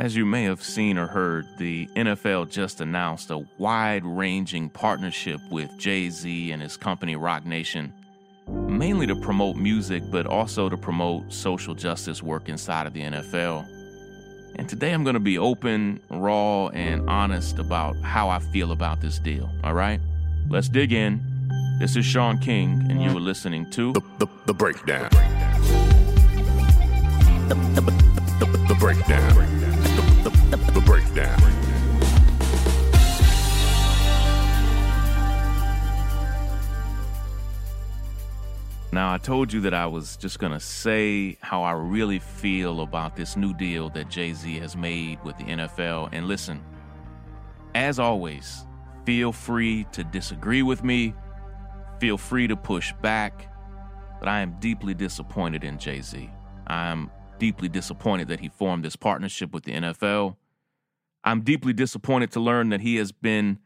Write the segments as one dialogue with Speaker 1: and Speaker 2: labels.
Speaker 1: As you may have seen or heard, the NFL just announced a wide ranging partnership with Jay Z and his company Roc Nation, mainly to promote music, but also to promote social justice work inside of the NFL. And today I'm going to be open, raw, and honest about how I feel about this deal, all right? Let's dig in. This is Shaun King, and you are listening to
Speaker 2: The, the, the breakdown. The, the, the, the breakdown.
Speaker 1: Now, I told you that I was just going to say how I really feel about this new deal that Jay Z has made with the NFL. And listen, as always, feel free to disagree with me, feel free to push back, but I am deeply disappointed in Jay Z. I'm deeply disappointed that he formed this partnership with the NFL. I'm deeply disappointed to learn that he has been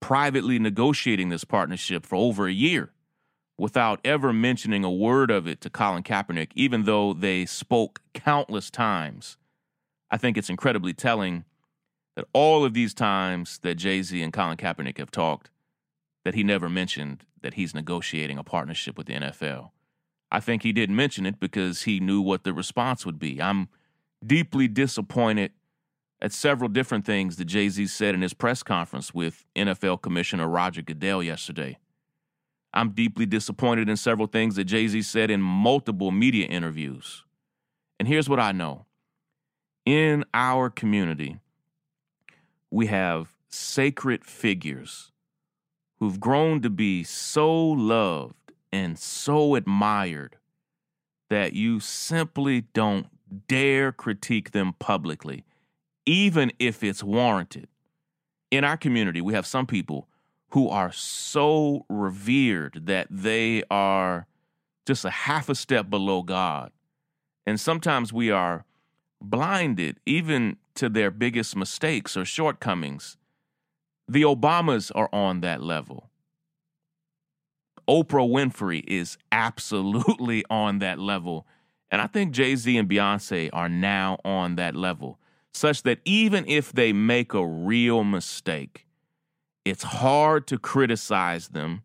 Speaker 1: privately negotiating this partnership for over a year without ever mentioning a word of it to Colin Kaepernick, even though they spoke countless times. I think it's incredibly telling that all of these times that Jay Z and Colin Kaepernick have talked, that he never mentioned that he's negotiating a partnership with the NFL. I think he didn't mention it because he knew what the response would be. I'm deeply disappointed at several different things that Jay Z said in his press conference with NFL Commissioner Roger Goodell yesterday. I'm deeply disappointed in several things that Jay Z said in multiple media interviews. And here's what I know in our community, we have sacred figures who've grown to be so loved and so admired that you simply don't dare critique them publicly, even if it's warranted. In our community, we have some people who are so revered that they are just a half a step below God. And sometimes we are blinded even to their biggest mistakes or shortcomings. The Obamas are on that level. Oprah Winfrey is absolutely on that level. And I think Jay Z and Beyonce are now on that level, such that even if they make a real mistake, it's hard to criticize them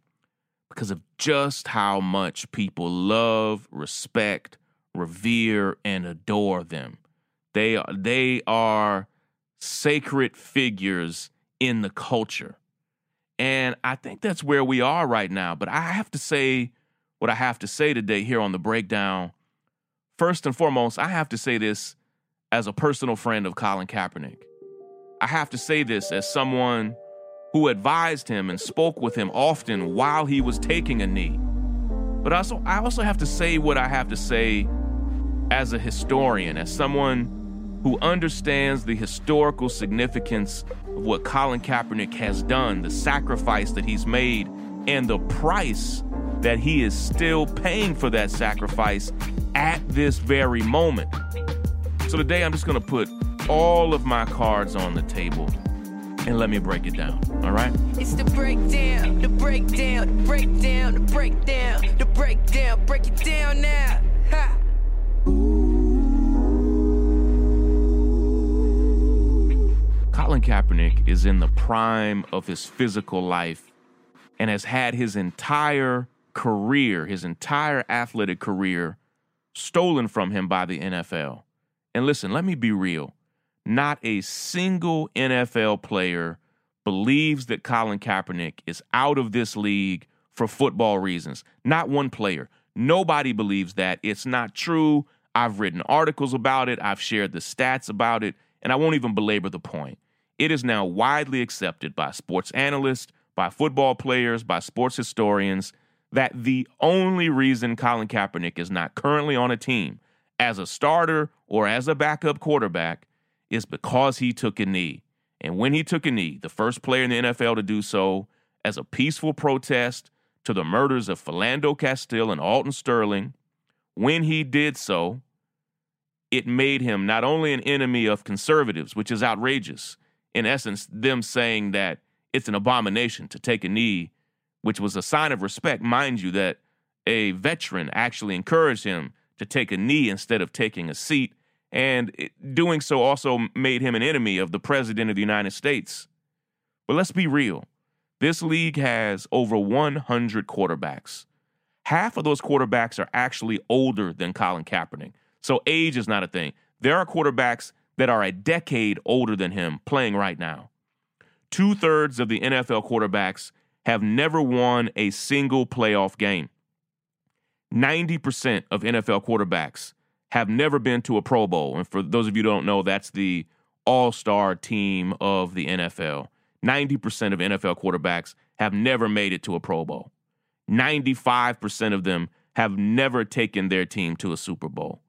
Speaker 1: because of just how much people love, respect, revere, and adore them. They are, they are sacred figures in the culture. And I think that's where we are right now. But I have to say what I have to say today here on the breakdown. First and foremost, I have to say this as a personal friend of Colin Kaepernick. I have to say this as someone who advised him and spoke with him often while he was taking a knee. But also, I also have to say what I have to say as a historian, as someone who understands the historical significance of what Colin Kaepernick has done, the sacrifice that he's made, and the price that he is still paying for that sacrifice at this very moment. So today I'm just going to put all of my cards on the table and let me break it down. All right?
Speaker 3: It's the breakdown, the breakdown, the breakdown, the breakdown, the breakdown. Break it down now. Ha!
Speaker 1: Colin Kaepernick is in the prime of his physical life and has had his entire career, his entire athletic career, stolen from him by the NFL. And listen, let me be real. Not a single NFL player believes that Colin Kaepernick is out of this league for football reasons. Not one player. Nobody believes that. It's not true. I've written articles about it, I've shared the stats about it, and I won't even belabor the point. It is now widely accepted by sports analysts, by football players, by sports historians that the only reason Colin Kaepernick is not currently on a team as a starter or as a backup quarterback is because he took a knee. And when he took a knee, the first player in the NFL to do so as a peaceful protest to the murders of Philando Castile and Alton Sterling, when he did so, it made him not only an enemy of conservatives, which is outrageous, in essence, them saying that it's an abomination to take a knee, which was a sign of respect. Mind you, that a veteran actually encouraged him to take a knee instead of taking a seat. And doing so also made him an enemy of the president of the United States. But let's be real. This league has over 100 quarterbacks. Half of those quarterbacks are actually older than Colin Kaepernick. So age is not a thing. There are quarterbacks that are a decade older than him playing right now. Two thirds of the NFL quarterbacks have never won a single playoff game. 90% of NFL quarterbacks have never been to a Pro Bowl. And for those of you who don't know, that's the all star team of the NFL. 90% of NFL quarterbacks have never made it to a Pro Bowl. 95% of them have never taken their team to a Super Bowl.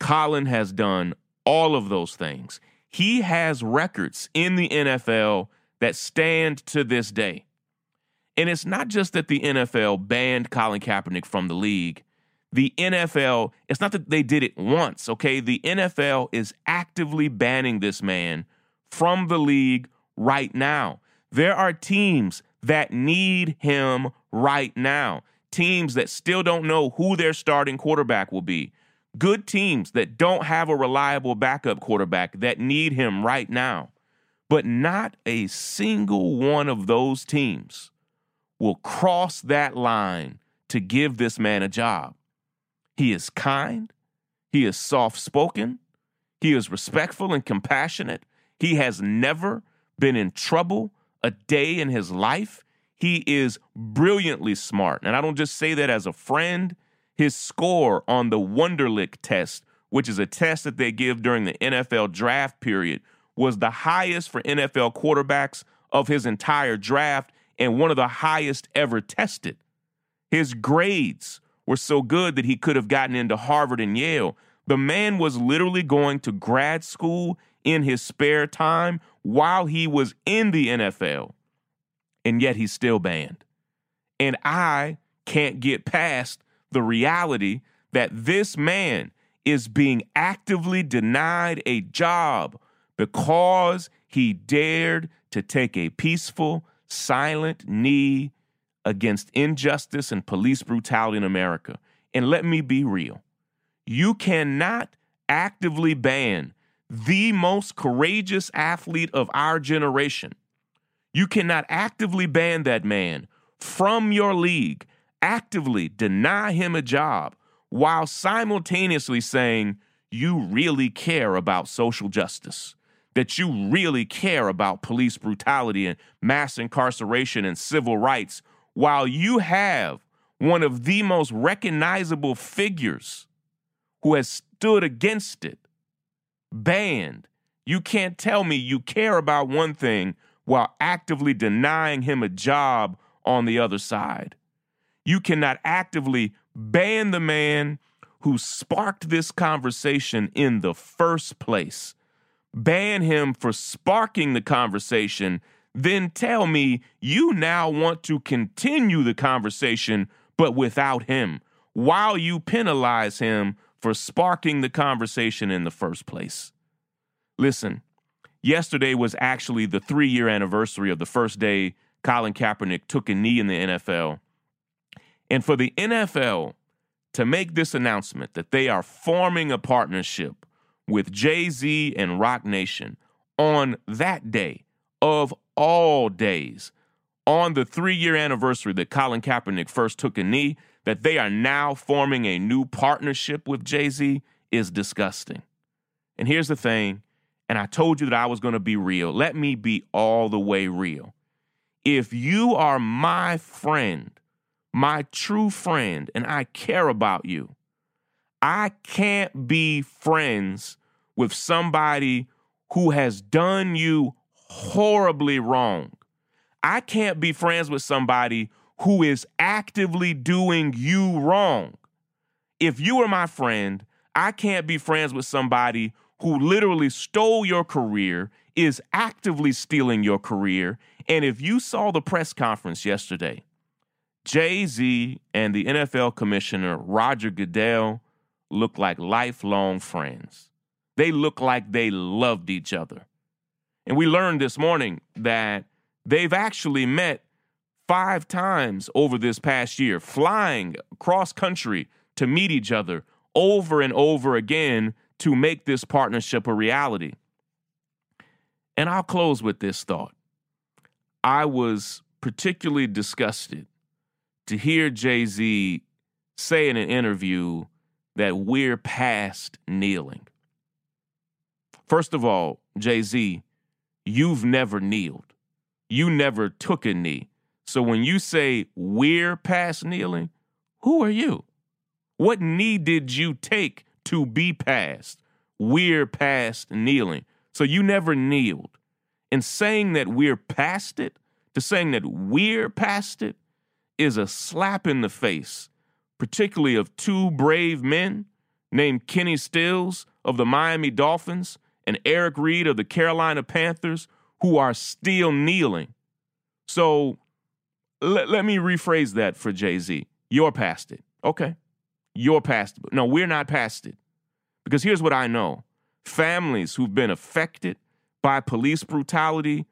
Speaker 1: Colin has done all of those things. He has records in the NFL that stand to this day. And it's not just that the NFL banned Colin Kaepernick from the league. The NFL, it's not that they did it once, okay? The NFL is actively banning this man from the league right now. There are teams that need him right now, teams that still don't know who their starting quarterback will be, good teams that don't have a reliable backup quarterback that need him right now. But not a single one of those teams will cross that line to give this man a job. He is kind, he is soft spoken, he is respectful and compassionate. He has never been in trouble a day in his life. He is brilliantly smart. And I don't just say that as a friend. His score on the Wonderlic test, which is a test that they give during the NFL draft period, was the highest for NFL quarterbacks of his entire draft and one of the highest ever tested. His grades were so good that he could have gotten into Harvard and Yale. The man was literally going to grad school in his spare time while he was in the NFL, and yet he's still banned. And I can't get past the reality that this man is being actively denied a job because he dared to take a peaceful, silent knee against injustice and police brutality in America. And let me be real you cannot actively ban the most courageous athlete of our generation. You cannot actively ban that man from your league, actively deny him a job, while simultaneously saying you really care about social justice, that you really care about police brutality and mass incarceration and civil rights, while you have one of the most recognizable figures who has stood against it banned. You can't tell me you care about one thing while actively denying him a job on the other side. You cannot actively ban the man who sparked this conversation in the first place. Ban him for sparking the conversation, then tell me you now want to continue the conversation, but without him, while you penalize him for sparking the conversation in the first place. Listen, yesterday was actually the three year anniversary of the first day Colin Kaepernick took a knee in the NFL. And for the NFL to make this announcement that they are forming a partnership with Jay Z and Roc Nation on that day of all days, on the three year anniversary that Colin Kaepernick first took a knee, that they are now forming a new partnership with Jay Z is disgusting. And here's the thing, and I told you that I was going to be real. Let me be all the way real. If you are my friend, my true friend, and I care about you, I can't be friends with somebody who has done you horribly wrong. I can't be friends with somebody who is actively doing you wrong. If you are my friend, I can't be friends with somebody who literally stole your career, is actively stealing your career. And if you saw the press conference yesterday, Jay Z and the NFL commissioner, Roger Goodell, look like lifelong friends. They look like they loved each other. And we learned this morning that they've actually met five times over this past year, flying cross country to meet each other over and over again to make this partnership a reality. And I'll close with this thought. I was particularly disgusted to hear Jay Z say in an interview that we're past kneeling. First of all, Jay Z, you've never kneeled. You never took a knee. So when you say we're past kneeling, who are you? What knee did you take to be past? We're past kneeling. So you never kneeled. And saying that we're past it, to saying that we're past it, is a slap in the face, particularly of two brave men named Kenny Stills of the Miami Dolphins and Eric Reid of the Carolina Panthers who are still kneeling. So let, let me rephrase that for Jay Z. You're past it. Okay. You're past it. No, we're not past it. Because here's what I know families who've been affected by police brutality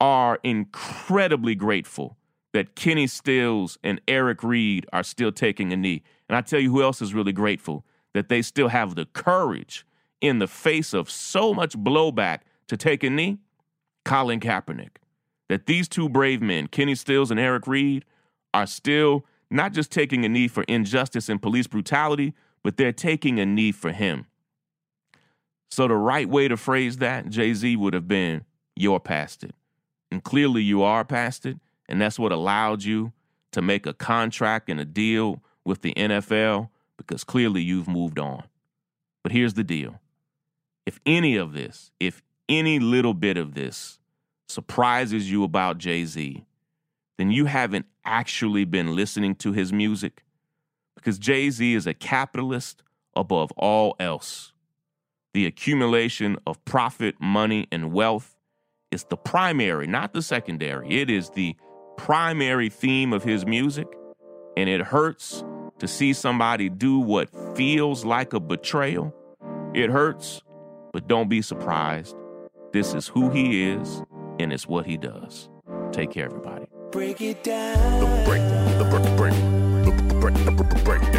Speaker 1: are incredibly grateful that Kenny Stills and Eric Reid are still taking a knee. And I tell you who else is really grateful that they still have the courage in the face of so much blowback to take a knee? Colin Kaepernick. That these two brave men, Kenny Stills and Eric Reid, are still not just taking a knee for injustice and police brutality, but they're taking a knee for him. So the right way to phrase that, Jay Z, would have been, You're past it. And clearly you are past it. And that's what allowed you to make a contract and a deal with the NFL because clearly you've moved on. But here's the deal if any of this, if any little bit of this surprises you about Jay Z, then you haven't actually been listening to his music because Jay Z is a capitalist above all else. The accumulation of profit, money, and wealth is the primary, not the secondary. It is the primary theme of his music, and it hurts to see somebody do what feels like a betrayal. It hurts, but don't be surprised. This is who he is, and it's what he does. Take care, everybody.
Speaker 3: Break it down.
Speaker 2: The break, the break, break, the break, the break, break.